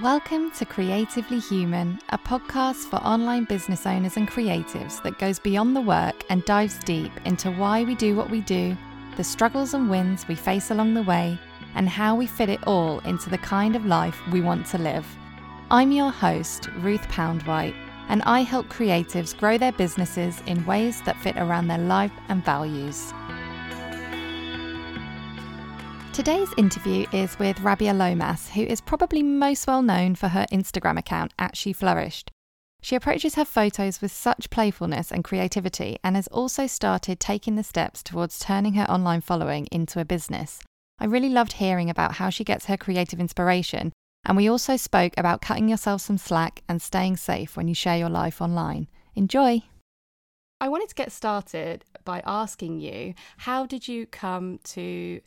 Welcome to Creatively Human, a podcast for online business owners and creatives that goes beyond the work and dives deep into why we do what we do, the struggles and wins we face along the way, and how we fit it all into the kind of life we want to live. I'm your host, Ruth Poundwhite, and I help creatives grow their businesses in ways that fit around their life and values. Today's interview is with Rabya Lomas, who is probably most well known for her Instagram account at She Flourished. She approaches her photos with such playfulness and creativity and has also started taking the steps towards turning her online following into a business. I really loved hearing about how she gets her creative inspiration, and we also spoke about cutting yourself some slack and staying safe when you share your life online. Enjoy! I wanted to get started by asking you how did you come to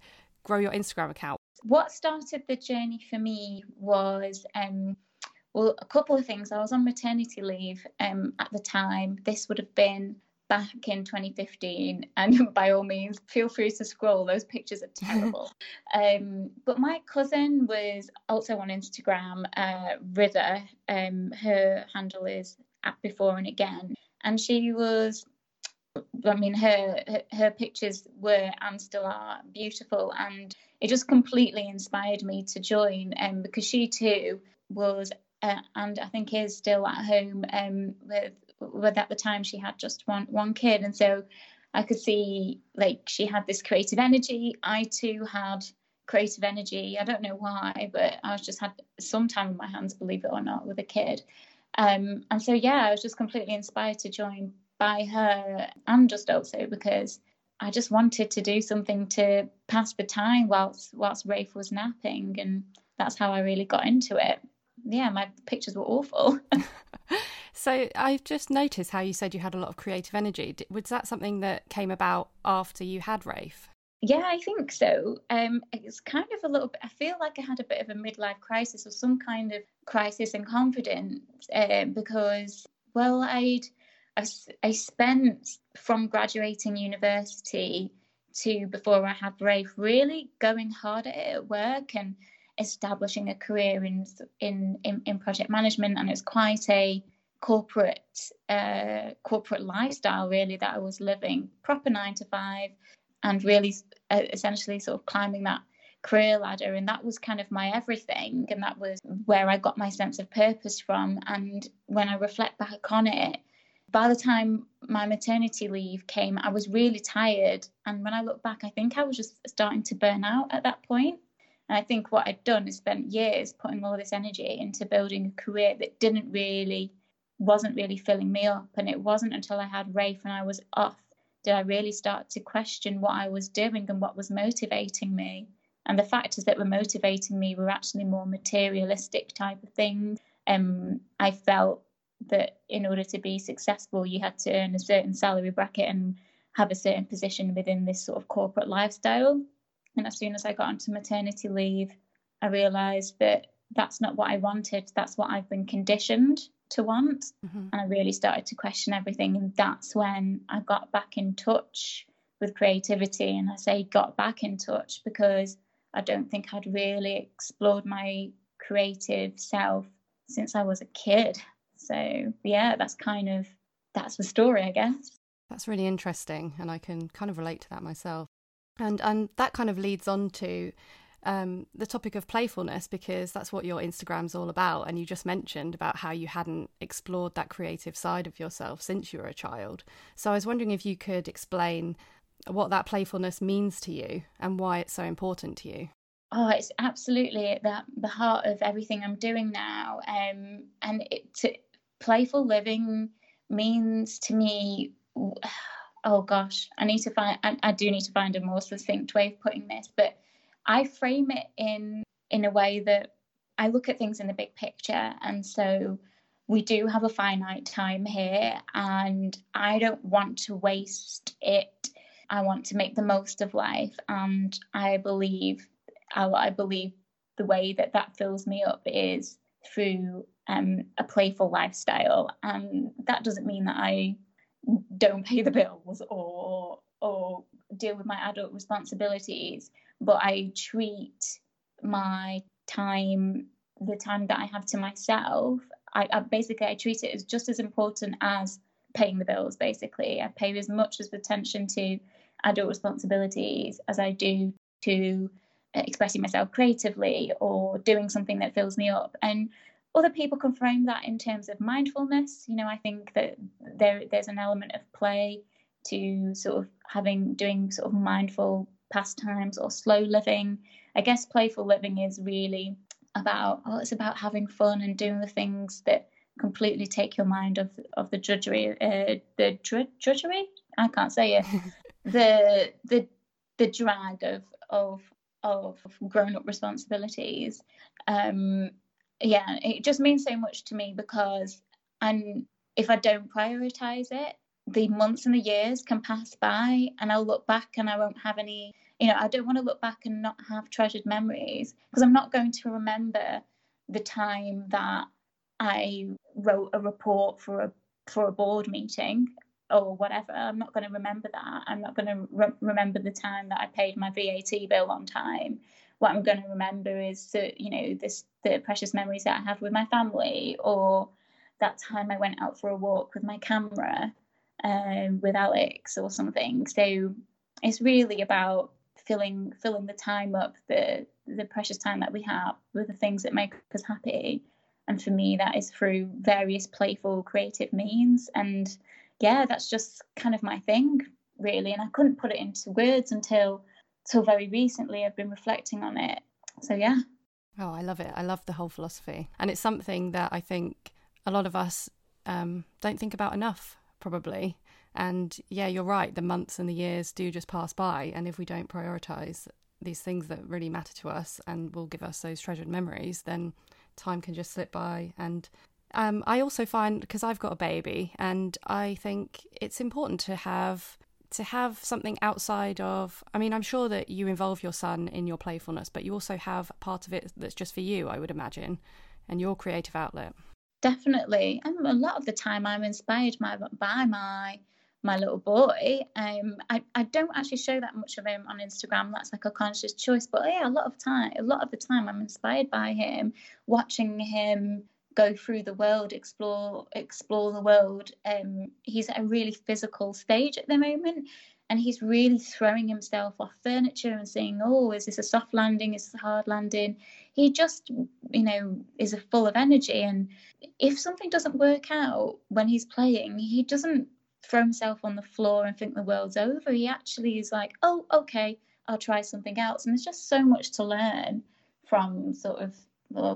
grow your Instagram account? What started the journey for me was um, well, a couple of things. I was on maternity leave um, at the time. This would have been back in 2015 and by all means feel free to scroll those pictures are terrible um, but my cousin was also on instagram uh, Rida um, her handle is at before and again and she was I mean, her, her, pictures were and still are beautiful, and it just completely inspired me to join. Um, because she too was, uh, and I think is still at home. Um, with with at the time she had just one one kid, and so I could see like she had this creative energy. I too had creative energy. I don't know why, but I just had some time in my hands, believe it or not, with a kid. Um, and so yeah, I was just completely inspired to join by her and just also because I just wanted to do something to pass the time whilst whilst Rafe was napping, and that's how I really got into it. Yeah, my pictures were awful. so I've just noticed how you said you had a lot of creative energy. Was that something that came about after you had Rafe? Yeah, I think so. Um, it's kind of a little bit. I feel like I had a bit of a midlife crisis or some kind of crisis in confidence uh, because, well, I'd I, I spent from graduating university to before I had Rafe really going hard at it at work and establishing a career in in in, in project management. And it's quite a corporate uh, corporate lifestyle really that I was living. Proper nine to five and really uh, essentially sort of climbing that career ladder. And that was kind of my everything. And that was where I got my sense of purpose from. And when I reflect back on it by the time my maternity leave came, I was really tired. And when I look back, I think I was just starting to burn out at that point. And I think what I'd done is spent years putting all this energy into building a career that didn't really, wasn't really filling me up. And it wasn't until I had Rafe and I was off did I really start to question what I was doing and what was motivating me. And the factors that were motivating me were actually more materialistic type of things. Um, I felt that in order to be successful, you had to earn a certain salary bracket and have a certain position within this sort of corporate lifestyle. And as soon as I got onto maternity leave, I realized that that's not what I wanted. That's what I've been conditioned to want. Mm-hmm. And I really started to question everything. And that's when I got back in touch with creativity. And I say got back in touch because I don't think I'd really explored my creative self since I was a kid. So yeah, that's kind of that's the story, I guess. That's really interesting, and I can kind of relate to that myself. And and that kind of leads on to um, the topic of playfulness because that's what your Instagram's all about. And you just mentioned about how you hadn't explored that creative side of yourself since you were a child. So I was wondering if you could explain what that playfulness means to you and why it's so important to you. Oh, it's absolutely at the, the heart of everything I'm doing now. Um, and it, to, playful living means to me oh gosh i need to find I, I, do need to find a more succinct way of putting this but i frame it in in a way that i look at things in the big picture. And so we do have a finite time here and i don't want to waste it. I want to make the most of life and i believe I, I believe the way that that fills me up is through um, a playful lifestyle, and that doesn't mean that I don't pay the bills or or deal with my adult responsibilities, but I treat my time the time that I have to myself, I, I basically I treat it as just as important as paying the bills. Basically, I pay as much as attention to adult responsibilities as I do to expressing myself creatively or doing something that fills me up. And other people can frame that in terms of mindfulness. You know, I think that there there's an element of play to sort of having doing sort of mindful pastimes or slow living. I guess playful living is really about oh, it's about having fun and doing the things that completely take your mind off of the drudgery, uh, the drudgery. I can't say it. the the the drag of of of grown up responsibilities. Um, yeah, it just means so much to me because and if I don't prioritize it, the months and the years can pass by and I'll look back and I won't have any you know, I don't want to look back and not have treasured memories because I'm not going to remember the time that I wrote a report for a for a board meeting or whatever. I'm not going to remember that. I'm not going to re- remember the time that I paid my VAT bill on time. What I'm going to remember is that you know this the precious memories that I have with my family, or that time I went out for a walk with my camera um, with Alex or something. So it's really about filling filling the time up, the the precious time that we have with the things that make us happy. And for me, that is through various playful, creative means. And yeah, that's just kind of my thing, really. And I couldn't put it into words until till very recently. I've been reflecting on it. So yeah. Oh, I love it. I love the whole philosophy. And it's something that I think a lot of us um, don't think about enough, probably. And yeah, you're right. The months and the years do just pass by. And if we don't prioritize these things that really matter to us and will give us those treasured memories, then time can just slip by. And um, I also find because I've got a baby, and I think it's important to have to have something outside of. I mean, I'm sure that you involve your son in your playfulness, but you also have part of it that's just for you. I would imagine, and your creative outlet. Definitely, and a lot of the time, I'm inspired by, by my my little boy. Um, I, I don't actually show that much of him on Instagram. That's like a conscious choice. But yeah, a lot of time, a lot of the time, I'm inspired by him, watching him go through the world, explore explore the world. Um, he's at a really physical stage at the moment, and he's really throwing himself off furniture and saying, "Oh, is this a soft landing? Is this a hard landing?" He just, you know, is full of energy, and if something doesn't work out when he's playing, he doesn't throw himself on the floor and think the world's over. He actually is like, oh, okay, I'll try something else. And there's just so much to learn from sort of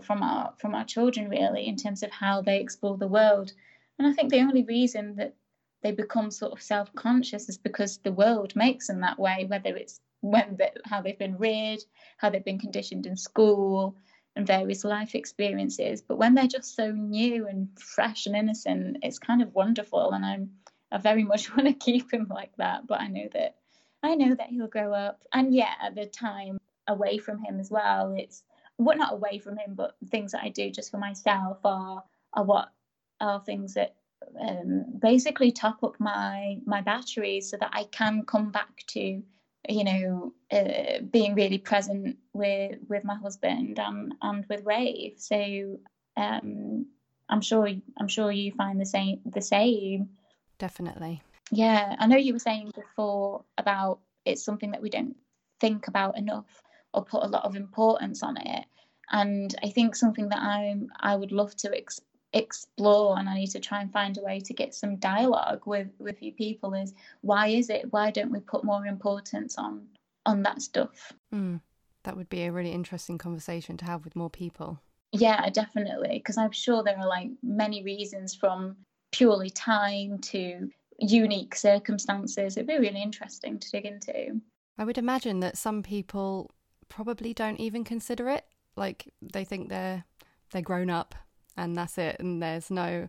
from our from our children really in terms of how they explore the world. And I think the only reason that they become sort of self-conscious is because the world makes them that way, whether it's when how they've been reared, how they've been conditioned in school, and various life experiences. But when they're just so new and fresh and innocent, it's kind of wonderful. And I'm I very much want to keep him like that, but I know that I know that he'll grow up. And yeah, at the time away from him as well, it's well, not away from him, but things that I do just for myself are are what are things that um, basically top up my my batteries so that I can come back to you know uh, being really present with with my husband and and with Rafe. So um, I'm sure I'm sure you find the same the same definitely. Yeah, I know you were saying before about it's something that we don't think about enough or put a lot of importance on it. And I think something that I'm I would love to ex- explore and I need to try and find a way to get some dialogue with with you people is why is it why don't we put more importance on on that stuff? Mm, that would be a really interesting conversation to have with more people. Yeah, definitely. Because I'm sure there are like many reasons from purely time to unique circumstances. It'd be really interesting to dig into. I would imagine that some people probably don't even consider it. Like they think they're they're grown up and that's it and there's no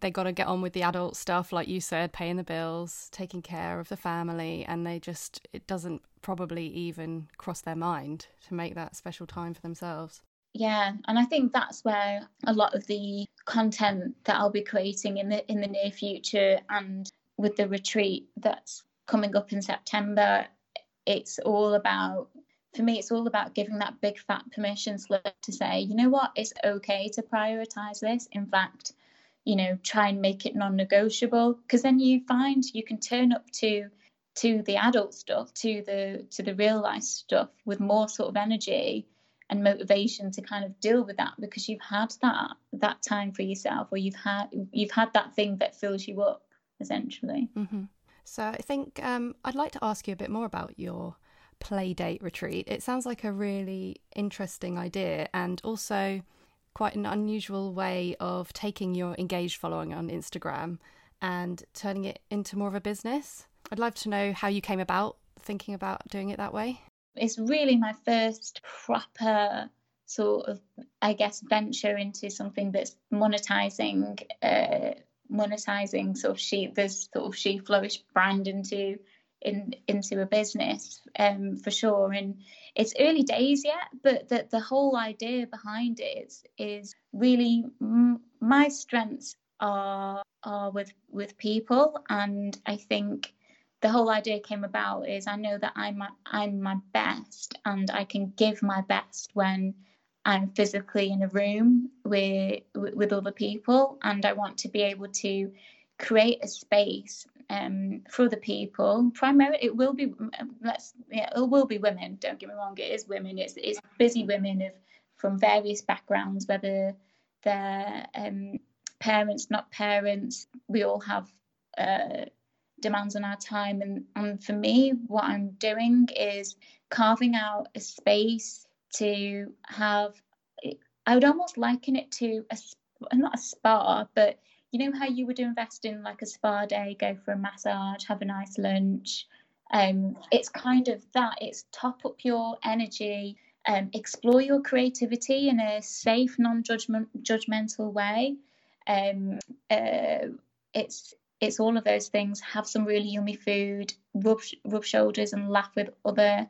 they got to get on with the adult stuff like you said paying the bills taking care of the family and they just it doesn't probably even cross their mind to make that special time for themselves yeah and i think that's where a lot of the content that i'll be creating in the in the near future and with the retreat that's coming up in september it's all about for me, it's all about giving that big fat permission slip to say, you know what, it's okay to prioritize this. In fact, you know, try and make it non-negotiable because then you find you can turn up to to the adult stuff, to the to the real life stuff with more sort of energy and motivation to kind of deal with that because you've had that that time for yourself or you've had you've had that thing that fills you up essentially. Mm-hmm. So I think um, I'd like to ask you a bit more about your playdate retreat. It sounds like a really interesting idea and also quite an unusual way of taking your engaged following on Instagram and turning it into more of a business. I'd love to know how you came about thinking about doing it that way. It's really my first proper sort of, I guess, venture into something that's monetizing, uh, monetizing sort of she, this sort of she flourish brand into in into a business um, for sure. And it's early days yet, but the the whole idea behind it is is really m- my strengths are are with with people, and I think the whole idea came about is I know that I'm my, I'm my best and I can give my best when I'm physically in a room with with other people, and I want to be able to create a space um, for other people. Primarily, it will be let's yeah, it will be women. Don't get me wrong, it is women. It's it's busy women of from various backgrounds, whether they're um, parents, not parents. We all have uh, demands on our time, and and for me, what I'm doing is carving out a space to have. I would almost liken it to a not a spa, but you know how you would invest in like a spa day, go for a massage, have a nice lunch. Um, it's kind of that. It's top up your energy, um, explore your creativity in a safe, non-judgmental way. Um, uh, it's it's all of those things. Have some really yummy food, rub rub shoulders, and laugh with other,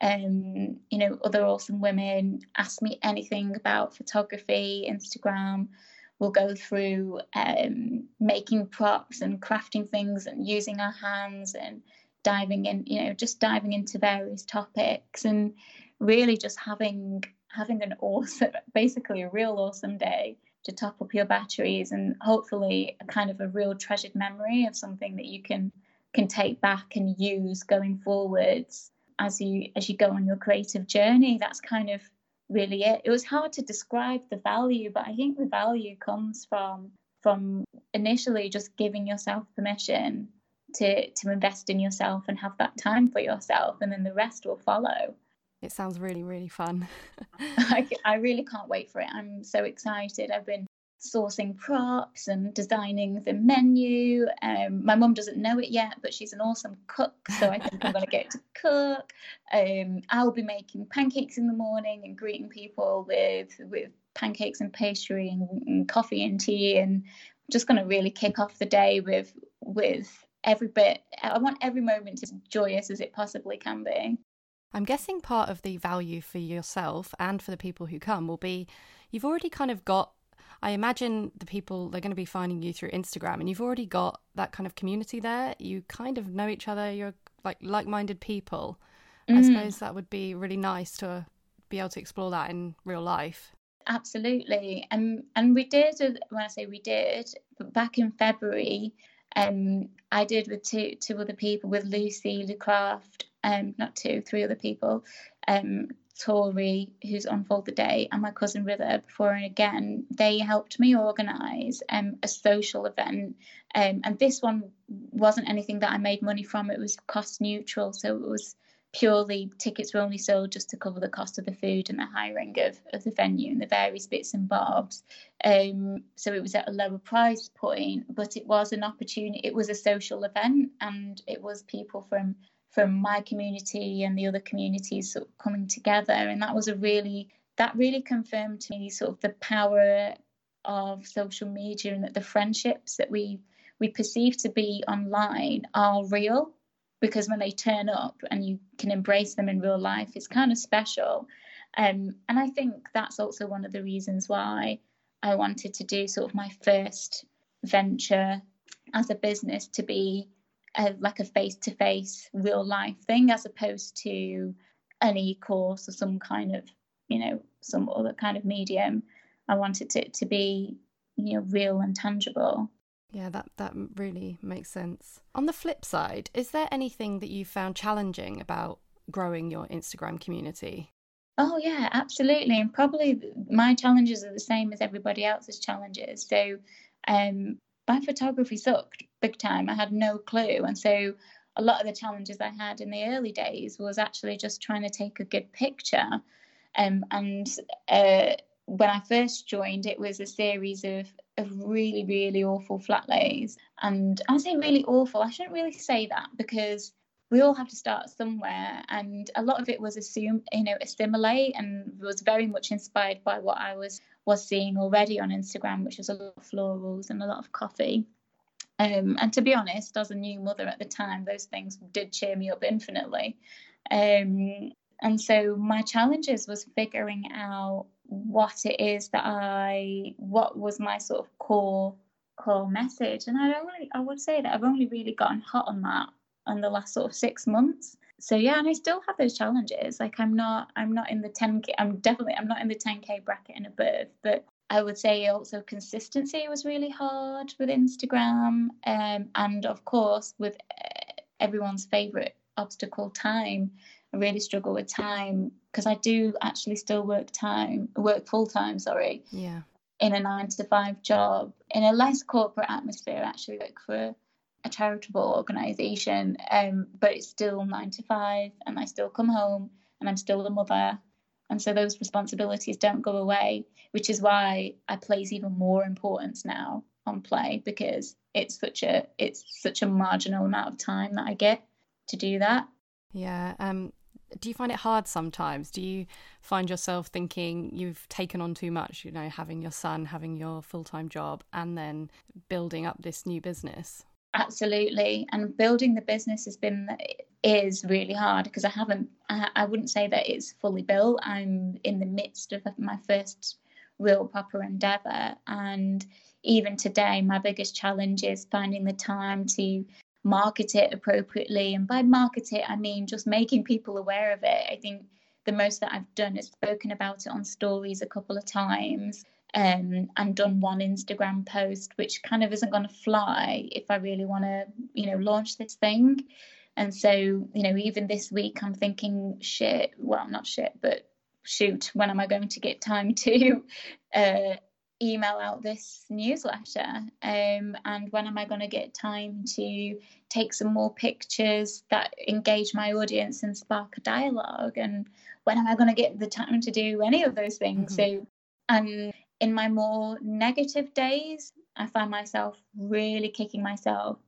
um, you know, other awesome women. Ask me anything about photography, Instagram we'll go through um, making props and crafting things and using our hands and diving in, you know, just diving into various topics and really just having having an awesome, basically a real awesome day to top up your batteries and hopefully a kind of a real treasured memory of something that you can can take back and use going forwards as you as you go on your creative journey. That's kind of really it. It was hard to describe the value, but I think the value comes from from initially just giving yourself permission to to invest in yourself and have that time for yourself, and then the rest will follow. It sounds really really fun. I, I really can't wait for it. I'm so excited. I've been sourcing props and designing the menu. Um, my mum doesn't know it yet, but she's an awesome cook, so I think I'm going to get to cook. Um, I'll be making pancakes in the morning and greeting people with with pancakes and pastry and, and coffee and tea, and I'm just going to really kick off the day with with every bit. I want every moment as joyous as it possibly can be. I'm guessing part of the value for yourself and for the people who come will be you've already kind of got I imagine the people they're going to be finding you through Instagram, and you've already got that kind of community there. You kind of know each other. You're like like-minded people. Mm. I suppose that would be really nice to be able to explore that in real life. Absolutely, and and we did. When I say we did, back in February, um, I did with two two other people, with Lucy LeCraft, um, not two, three other people, um, Tori, who's on Fold the Day, and my cousin River before and again, they helped me organise um, a social event. Um, and this one wasn't anything that I made money from, it was cost neutral. So it was purely tickets were only sold just to cover the cost of the food and the hiring of, of the venue and the various bits and bobs. Um, so it was at a lower price point, but it was an opportunity, it was a social event, and it was people from from my community and the other communities sort of coming together. And that was a really that really confirmed to me sort of the power of social media and that the friendships that we we perceive to be online are real. Because when they turn up and you can embrace them in real life it's kind of special. Um, and i think that's also one of the reasons why i wanted to do sort of my first venture as a business to be a, like a face to face real life thing as opposed to an e-course or some kind of, you know, some other kind of medium. I wanted it to be, you know, real and tangible. Yeah, that that really makes sense. On the flip side, is there anything that you found challenging about growing your Instagram community? Oh yeah, absolutely. And probably my challenges are the same as everybody else's challenges. So um my photography sucked big time. I had no clue. And so a lot of the challenges I had in the early days was actually just trying to take a good picture. Um, and uh, when I first joined, it was a series of, of really, really awful flat lays. And I say really awful, I shouldn't really say that because we all have to start somewhere. And a lot of it was assumed, you know, assimilate and was very much inspired by what I was was seeing already on Instagram, which was a lot of florals and a lot of coffee. Um, and to be honest, as a new mother at the time, those things did cheer me up infinitely. Um, and so my challenges was figuring out what it is that I, what was my sort of core core message. And I only, I would say that I've only really gotten hot on that in the last sort of six months. So yeah, and I still have those challenges. Like I'm not, I'm not in the 10k. I'm definitely, I'm not in the 10k bracket and above. But I would say also consistency was really hard with Instagram, um, and of course with uh, everyone's favorite obstacle, time. I really struggle with time because I do actually still work time, work full time. Sorry. Yeah. In a nine to five job, in a less corporate atmosphere, actually work for a charitable organisation, um, but it's still nine to five, and I still come home, and I'm still a mother, and so those responsibilities don't go away, which is why I place even more importance now on play because it's such a it's such a marginal amount of time that I get to do that. Yeah. Um do you find it hard sometimes? Do you find yourself thinking you've taken on too much, you know, having your son, having your full-time job and then building up this new business? Absolutely. And building the business has been is really hard because I haven't I, I wouldn't say that it's fully built. I'm in the midst of my first real proper endeavor and even today my biggest challenge is finding the time to market it appropriately and by market it I mean just making people aware of it. I think the most that I've done is spoken about it on stories a couple of times um, and done one Instagram post, which kind of isn't going to fly if I really want to, you know, launch this thing. And so, you know, even this week, I'm thinking, shit, well, not shit, but shoot, when am I going to get time to uh, email out this newsletter? Um, and when am I going to get time to take some more pictures that engage my audience and spark a dialogue? And when am I going to get the time to do any of those things? Mm-hmm. So, and in my more negative days, I find myself really kicking myself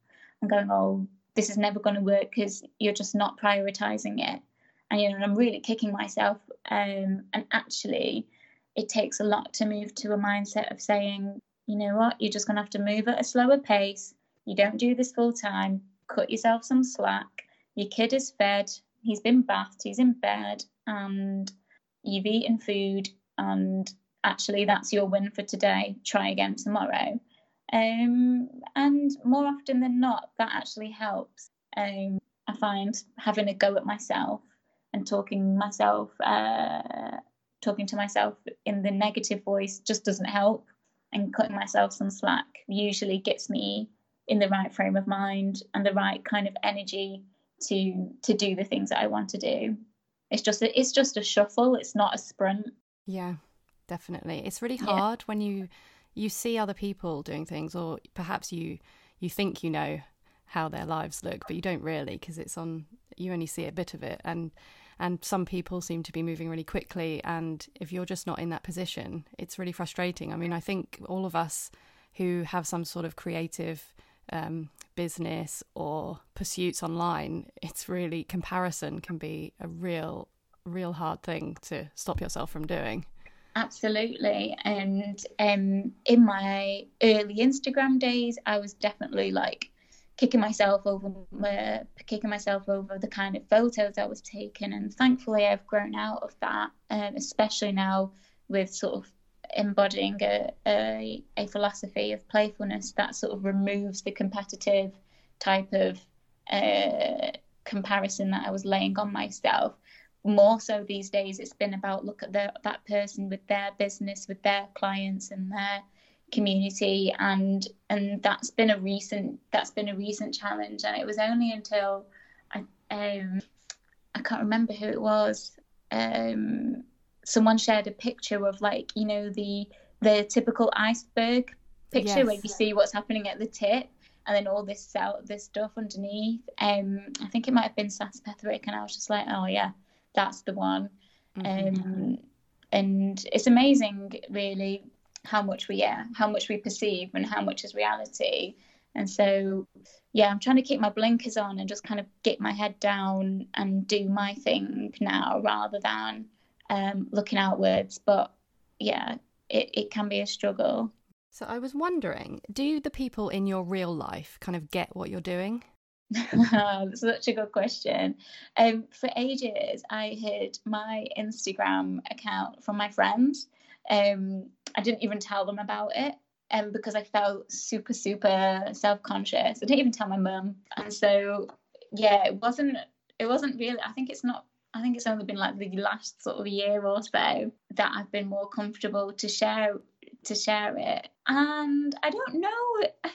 and going, oh, this is never going to work because you're just not prioritizing it. And, you know, I'm really kicking myself. Um, and actually, it takes a lot to move to a mindset of saying, you know what, you're just going to have to move at a slower pace. You don't do this full time. Cut yourself some slack. Your kid is fed. He's been bathed. He's in bed. And you've eaten food. And actually that's your win for today try again tomorrow um, and more often than not that actually helps um, i find having a go at myself and talking myself uh, talking to myself in the negative voice just doesn't help and cutting myself some slack usually gets me in the right frame of mind and the right kind of energy to to do the things that I want to do. It's just a, it's just a shuffle. It's not a sprint. Yeah, definitely. It's really hard yeah. when you you see other people doing things, or perhaps you you think you know how their lives look, but you don't really because it's on. You only see a bit of it, and and some people seem to be moving really quickly. And if you're just not in that position, it's really frustrating. I mean, I think all of us who have some sort of creative um, business or pursuits online, it's really comparison can be a real, real hard thing to stop yourself from doing. Absolutely. And um, in my early Instagram days, I was definitely like kicking myself over my, kicking myself over the kind of photos I was taking. And thankfully, I've grown out of that, um, especially now with sort of embodying a, a, a philosophy of playfulness that sort of removes the competitive type of uh, comparison that I was laying on myself more so these days it's been about look at the, that person with their business with their clients and their community and and that's been a recent that's been a recent challenge. And it was only until I um I can't remember who it was um someone shared a picture of like you know the the typical iceberg picture yes. where you see what's happening at the tip and then all this out this stuff underneath. Um I think it might have been Petherick and I was just like oh yeah that's the one. Mm-hmm. um and it's amazing really how much we yeah how much we perceive and how much is reality. And so yeah i'm trying to keep my blinkers on and just kind of get my head down and do my thing now rather than um, looking outwards. But yeah it, it can be a struggle. So i was wondering do the people in your real life kind of get what you're doing such a good question. Um, for ages, I hid my Instagram account from my friends um, I didn't even tell them about it um, because I felt super, super self conscious. I didn't even tell my mum. And so, yeah, it wasn't, it wasn't really, I think it's not, I think it's only been like the last sort of year or so that I've been more comfortable to share to share it. And I don't know,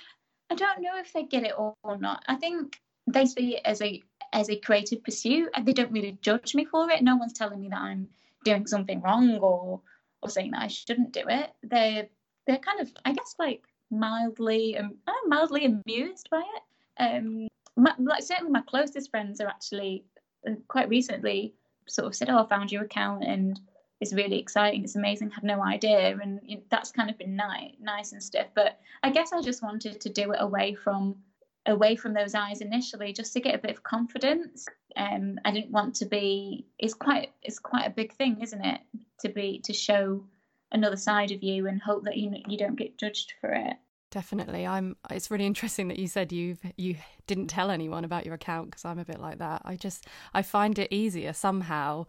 I don't know if they get it or not. I think they see it as a as a creative pursuit and they don't really judge me for it. No one's telling me that I'm doing something wrong or or saying that I shouldn't do it. They're they're kind of I guess like mildly um, mildly amused by it. Um, my, like certainly my closest friends are actually uh, quite recently sort of said, "Oh, I found your account and it's really exciting. It's amazing. Had no idea." And you know, that's kind of been nice, nice and stuff. But I guess I just wanted to do it away from away from those eyes initially, just to get a bit of confidence. Um, I didn't want to be. It's quite. It's quite a big thing, isn't it? To be to show another side of you and hope that you you don't get judged for it. Definitely, I'm. It's really interesting that you said you've you didn't tell anyone about your account because I'm a bit like that. I just I find it easier somehow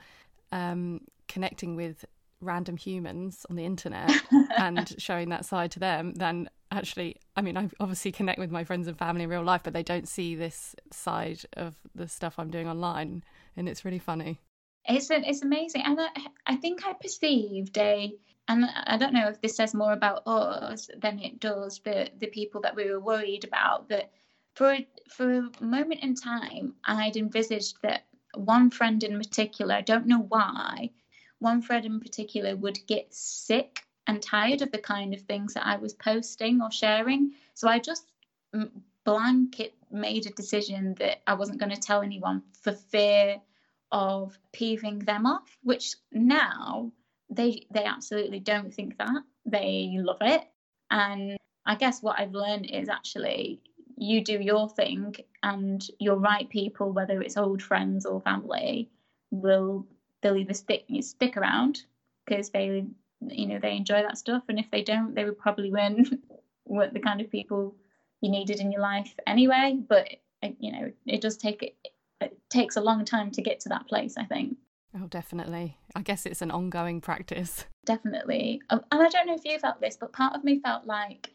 um, connecting with random humans on the internet and showing that side to them than actually i mean i obviously connect with my friends and family in real life but they don't see this side of the stuff i'm doing online and it's really funny. It's it's amazing and I, I think i perceived a and i don't know if this says more about us than it does the the people that we were worried about that for for a moment in time i'd envisaged that one friend in particular i don't know why one friend in particular would get sick and tired of the kind of things that I was posting or sharing. So I just blanket made a decision that I wasn't going to tell anyone for fear of peeving them off, which now they they absolutely don't think that. They love it. And I guess what I've learned is actually you do your thing and your right people, whether it's old friends or family, will they'll either stick stick around because they you know they enjoy that stuff. And if they don't they would probably win weren't the kind of people you needed in your life anyway. But you know it does take it takes a long time to get to that place i think. Oh definitely. I guess it's an ongoing practice. Definitely. Um, and i don't know if you felt this but part of me felt like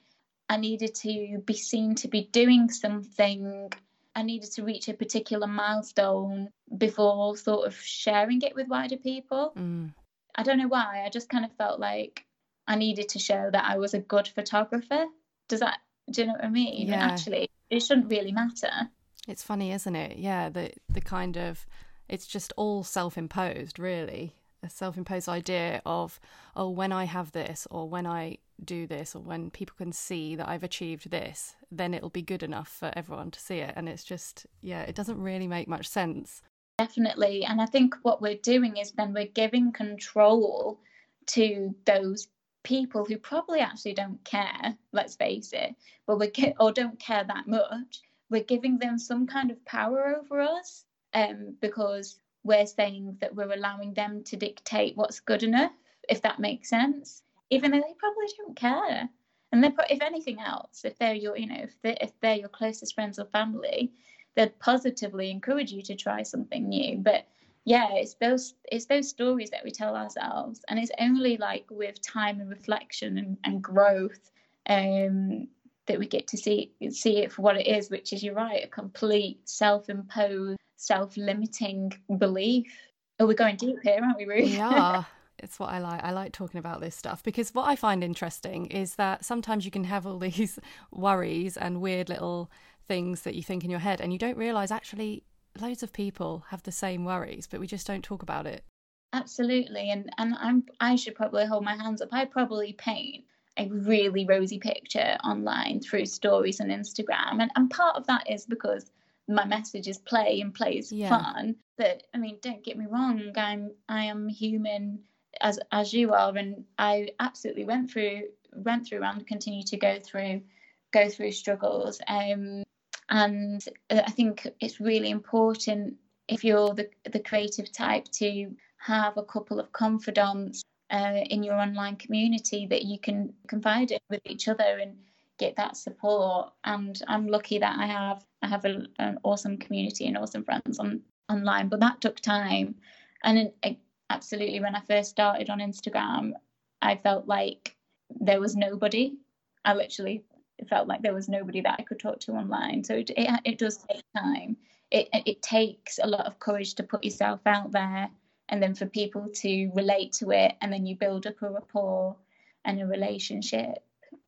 i needed to be seen to be doing something i needed to reach a particular milestone before sort of sharing it with wider people mm. I don't know why. I just kind of felt like I needed to show that I was a good photographer. Does that, do you know what I mean? Yeah. actually, it shouldn't really matter. It's funny, isn't it? Yeah, the the kind of it's just all self-imposed, really. A self-imposed idea of oh, when I have this, or when I do this, or when people can see that I've achieved this, then it'll be good enough for everyone to see it. And it's just yeah, it doesn't really make much sense. Definitely. And I think what we're doing is then we're giving control to those people who probably actually don't care, let's face it, but we get, or don't care that much. We're giving them some kind of power over us um, because we're saying that we're allowing them to dictate what's good enough, if that makes sense, even though they probably don't care. And they're, if anything else, if they're your, you know, if they're, if they're your closest friends or family, they'd positively encourage you to try something new. But yeah, it's those it's those stories that we tell ourselves, and it's only like with time and reflection and, and growth um, that we get to see see it for what it is, which is you're right, a complete self-imposed, self-limiting belief Oh, we're going deep here, aren't we, Ruth? We are. it's what I like. I like talking about this stuff because what I find interesting is that sometimes you can have all these worries and weird little things that you think in your head, and you don't realize actually loads of people have the same worries, but we just don't talk about it. Absolutely, and and I'm I should probably hold my hands up. I probably paint a really rosy picture online through stories and Instagram, and and part of that is because my message is play and play is yeah. fun. But I mean, don't get me wrong, I'm I am human as as you are, and I absolutely went through went through and continue to go through go through struggles. Um, and I think it's really important if you're the the creative type to have a couple of confidants uh, in your online community that you can confide in with each other and get that support. And I'm lucky that I have I have a, an awesome community and awesome friends on online. But that took time, and it, absolutely when I first started on Instagram, I felt like there was nobody. I literally felt like there was nobody that I could talk to online. So it, it, it does take time. It, it takes a lot of courage to put yourself out there and then for people to relate to it and then you build up a rapport and a relationship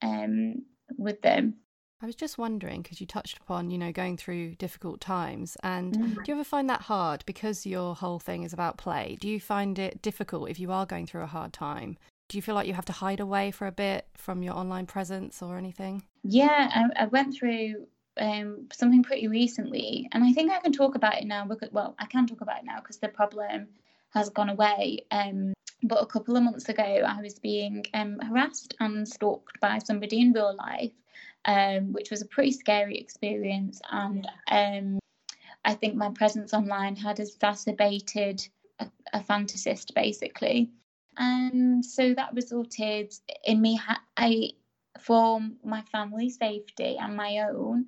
um, with them I was just wondering because you touched upon, you know, going through difficult times. And mm. do you ever find that hard because your whole thing is about play? Do you find it difficult if you are going through a hard time? Do you feel like you have to hide away for a bit from your online presence or anything? Yeah, I, I went through um, something pretty recently, and I think I can talk about it now because, well, I can talk about it now because the problem has gone away. Um, but a couple of months ago, I was being um, harassed and stalked by somebody in real life, um, which was a pretty scary experience. And um, I think my presence online had exacerbated a, a fantasist, basically. And so that resulted in me, ha- I, for my family's safety and my own,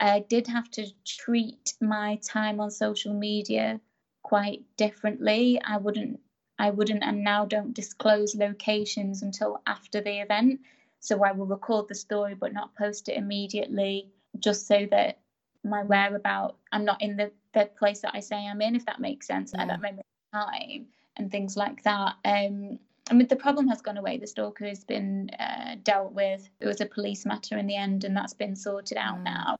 I did have to treat my time on social media quite differently. I wouldn't I wouldn't and now don't disclose locations until after the event. So I will record the story but not post it immediately just so that my whereabout I'm not in the, the place that I say I'm in, if that makes sense, yeah. at that moment in time and things like that. Um I mean, the problem has gone away. The stalker has been uh, dealt with. It was a police matter in the end, and that's been sorted out mm. now.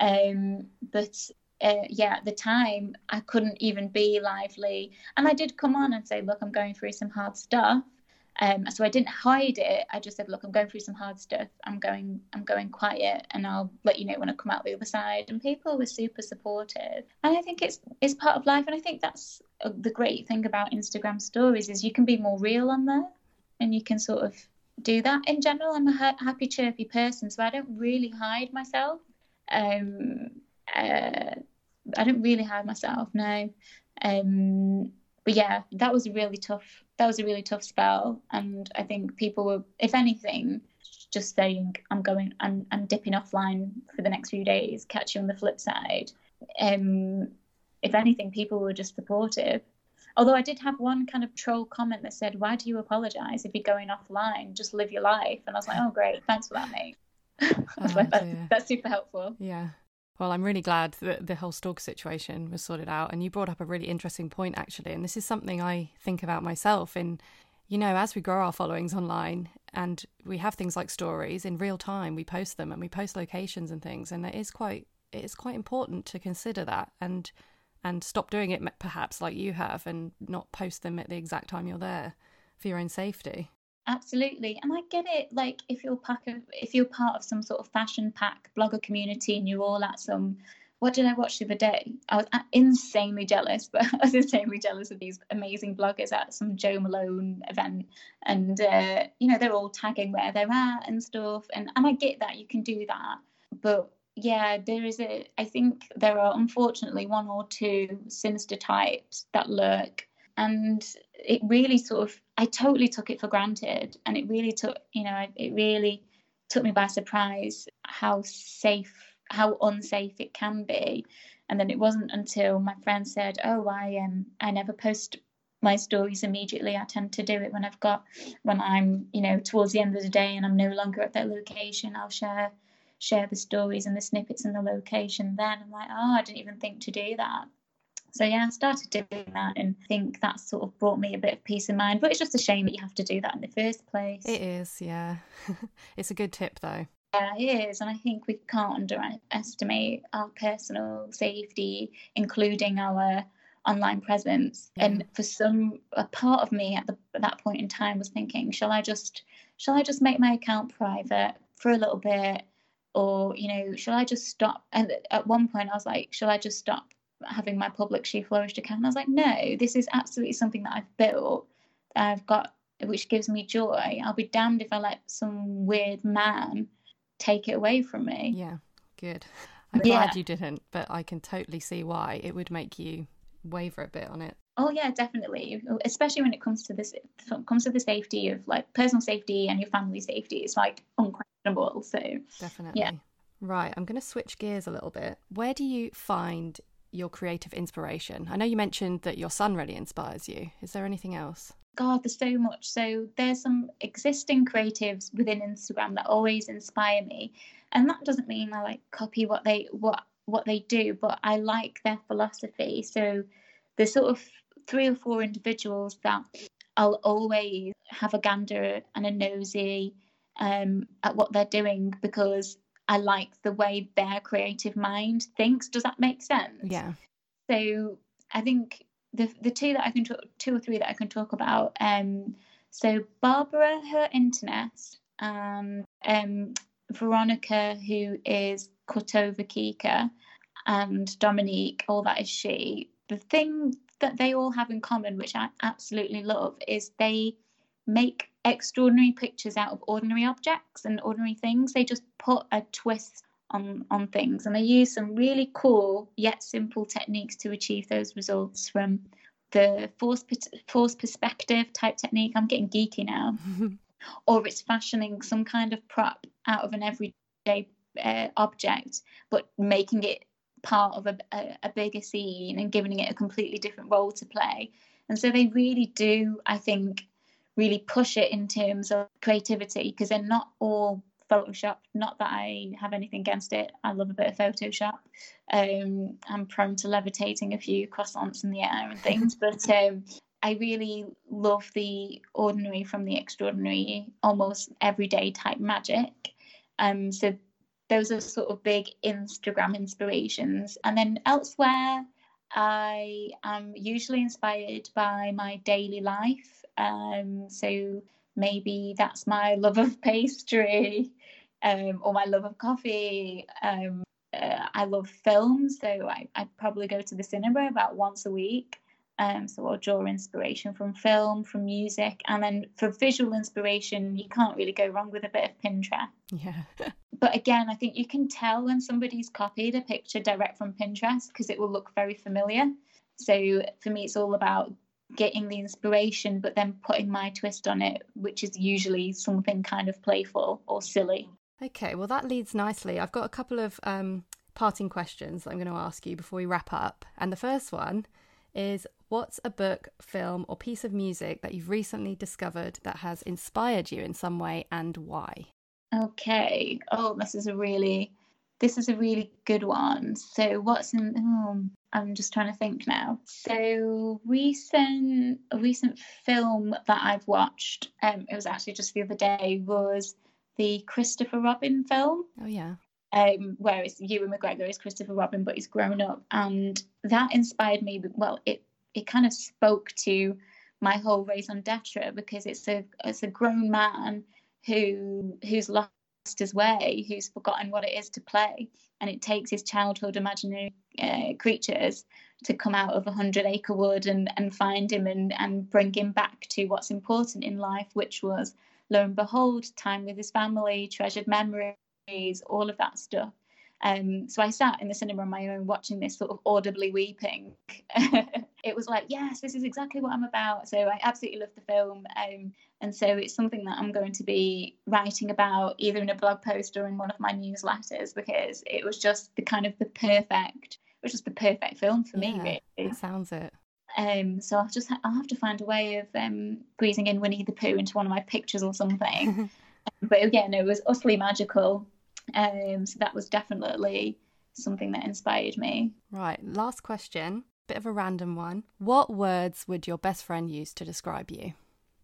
Um, but uh, yeah, at the time, I couldn't even be lively. And I did come on and say, look, I'm going through some hard stuff. Um, so I didn't hide it. I just said, look, I'm going through some hard stuff. I'm going, I'm going quiet, and I'll let you know when I come out the other side. And people were super supportive, and I think it's it's part of life. And I think that's uh, the great thing about Instagram stories is you can be more real on there, and you can sort of do that. In general, I'm a happy, chirpy person, so I don't really hide myself. Um, uh, I don't really hide myself, no. Um, but yeah, that was really tough. That was a really tough spell, and I think people were, if anything, just saying, "I'm going, I'm, I'm dipping offline for the next few days. Catch you on the flip side." Um, if anything, people were just supportive. Although I did have one kind of troll comment that said, "Why do you apologise if you're going offline? Just live your life." And I was like, "Oh, great, thanks for that, mate." oh, like, that's, that's super helpful. Yeah. Well, I'm really glad that the whole stalker situation was sorted out. And you brought up a really interesting point, actually. And this is something I think about myself in, you know, as we grow our followings online and we have things like stories in real time, we post them and we post locations and things. And it is quite, it is quite important to consider that and, and stop doing it perhaps like you have and not post them at the exact time you're there for your own safety. Absolutely, and I get it. Like if you're part of if you're part of some sort of fashion pack blogger community and you're all at some what did I watch the other day? I was insanely jealous, but I was insanely jealous of these amazing bloggers at some Jo Malone event, and uh, you know they're all tagging where they're at and stuff, and and I get that you can do that, but yeah, there is a. I think there are unfortunately one or two sinister types that lurk and it really sort of i totally took it for granted and it really took you know it really took me by surprise how safe how unsafe it can be. And then it wasn't until my friend said oh i um i never post my stories immediately. I tend to do it when i've got when i'm you know towards the end of the day and i'm no longer at that location i'll share share the stories and the snippets and the location then. I'm like oh i didn't even think to do that so yeah, I started doing that and I think that sort of brought me a bit of peace of mind. But it's just a shame that you have to do that in the first place. It is, yeah. it's a good tip though. Yeah, it is, and I think we can't underestimate our personal safety, including our online presence. Yeah. And for some, a part of me at, the, at that point in time was thinking, shall I just, shall I just make my account private for a little bit, or you know, shall I just stop? And at one point, I was like, shall I just stop having my public She Flourished account? And I was like, no, this is absolutely something that I've built. I've got, which gives me joy. I'll be damned if I let some weird man take it away from me. Yeah, good. I'm yeah. glad you didn't, but I can totally see why it would make you waver a bit on it. Oh yeah, definitely. Especially when it comes to this comes to the safety of like personal safety and your family safety. It's like unquestionable. So definitely. Yeah. Right. I'm going to switch gears a little bit. Where do you find your creative inspiration? I know you mentioned that your son really inspires you. Is there anything else? God, there's so much. So there's some existing creatives within Instagram that always inspire me, and that doesn't mean I like copy what they what what they do, but I like their philosophy. So there's sort of three or four individuals that I'll always have a gander and a nosy um, at what they're doing because I like the way their creative mind thinks. Does that make sense? Yeah. So I think the the two that I can talk, two or three that I can talk about. Um, so Barbara, her internet, and um, Veronica, who is over Kika, and Dominique, all that is she. The thing that they all have in common, which I absolutely love, is they make extraordinary pictures out of ordinary objects and ordinary things. They just put a twist on on things. And they use some really cool yet simple techniques to achieve those results from the force force perspective type technique. I'm getting geeky now. Or it's fashioning some kind of prop out of an everyday uh, object but making it part of a, a, a bigger scene and giving it a completely different role to play. And so they really do i think really push it in terms of creativity because they're not all Photoshop. Not that I have anything against it. I love a bit of Photoshop. Um, I'm prone to levitating a few croissants in the air and things, but um, I really love the ordinary from the extraordinary, almost everyday type magic. Um, so those are sort of big Instagram inspirations. And then elsewhere, I am usually inspired by my daily life. Um, so maybe that's my love of pastry um, or my love of coffee. Um, uh, I love films, so I, I probably go to the cinema about once a week. Um, so I'll draw inspiration from film, from music, and then for visual inspiration, you can't really go wrong with a bit of Pinterest. Yeah. but again, I think you can tell when somebody's copied a picture direct from Pinterest because it will look very familiar. So for me, it's all about getting the inspiration, but then putting my twist on it, which is usually something kind of playful or silly. Okay, well, that leads nicely. I've got a couple of um, parting questions that I'm going to ask you before we wrap up. And the first one is what's a book, film, or piece of music that you've recently discovered that has inspired you in some way and why? Okay. Oh, this is a really this is a really good one. So what's in oh, I'm just trying to think now. So recent a recent film that I've watched, um, it was actually just the other day, was the Christopher Robin film. Oh yeah. Um, where it's Ewan McGregor is Christopher Robin, but he's grown up, and that inspired me. Well, it it kind of spoke to my whole raison d'être because it's a it's a grown man who who's lost his way, who's forgotten what it is to play, and it takes his childhood imaginary uh, creatures to come out of a hundred acre wood and and find him and and bring him back to what's important in life, which was lo and behold, time with his family, treasured memories, all of that stuff. Um, so I sat in the cinema on my own watching this sort of audibly weeping. it was like, yes, this is exactly what I'm about. So I absolutely love the film. Um, and so it's something that I'm going to be writing about either in a blog post or in one of my newsletters because it was just the kind of the perfect, it was just the perfect film for yeah, me, really. It sounds it. Um, so I'll just ha- I'll have to find a way of um, squeezing in Winnie the Pooh into one of my pictures or something. but again, it was utterly magical. Um, so that was definitely something that inspired me. Right. Last question. Bit of a random one. What words would your best friend use to describe you?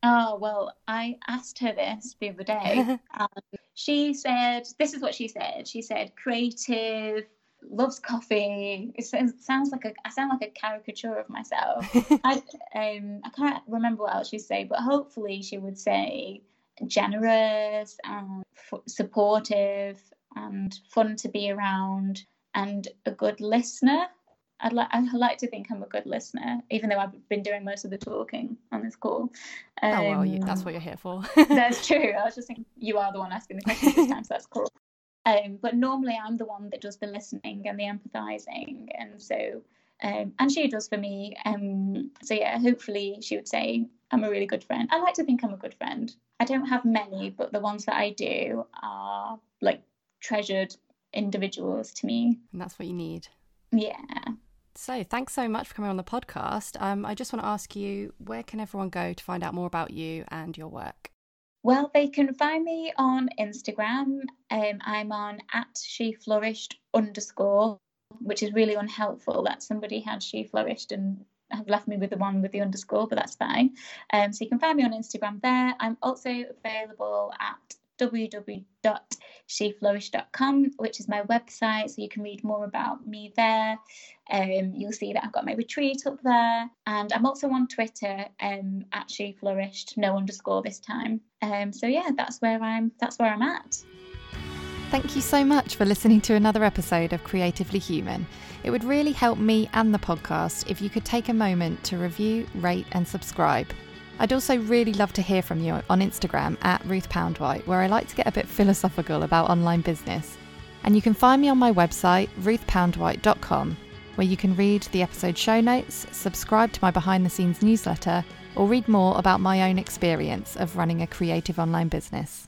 Oh, well, I asked her this the other day. um, she said, This is what she said. She said, creative, loves coffee. It sounds like a, I sound like a caricature of myself. I, um, I can't remember what else she'd say, but hopefully she would say generous and f- supportive and fun to be around and a good listener. I'd like I like to think I'm a good listener, even though I've been doing most of the talking on this call. Um, oh well, you, that's um, what you're here for. that's true. I was just thinking you are the one asking the questions this time, so that's cool. Um, but normally I'm the one that does the listening and the empathizing, and so um, and she does for me. Um, so yeah, hopefully she would say I'm a really good friend. I like to think I'm a good friend. I don't have many, but the ones that I do are like treasured individuals to me. And that's what you need. Yeah. So, thanks so much for coming on the podcast. Um, I just want to ask you where can everyone go to find out more about you and your work? Well, they can find me on Instagram. Um, I'm on at she flourished underscore, which is really unhelpful that somebody had she flourished and have left me with the one with the underscore, but that's fine. Um, so you can find me on Instagram there. I'm also available at www.sheflourish.com, which is my website, so you can read more about me there. Um, you'll see that I've got my retreat up there, and I'm also on Twitter um, at She Flourished, no underscore this time. Um, so yeah, that's where I'm. That's where I'm at. Thank you so much for listening to another episode of Creatively Human. It would really help me and the podcast if you could take a moment to review, rate, and subscribe. I'd also really love to hear from you on Instagram at Ruth Poundwhite, where I like to get a bit philosophical about online business. And you can find me on my website, ruthpoundwhite.com, where you can read the episode show notes, subscribe to my behind the scenes newsletter, or read more about my own experience of running a creative online business.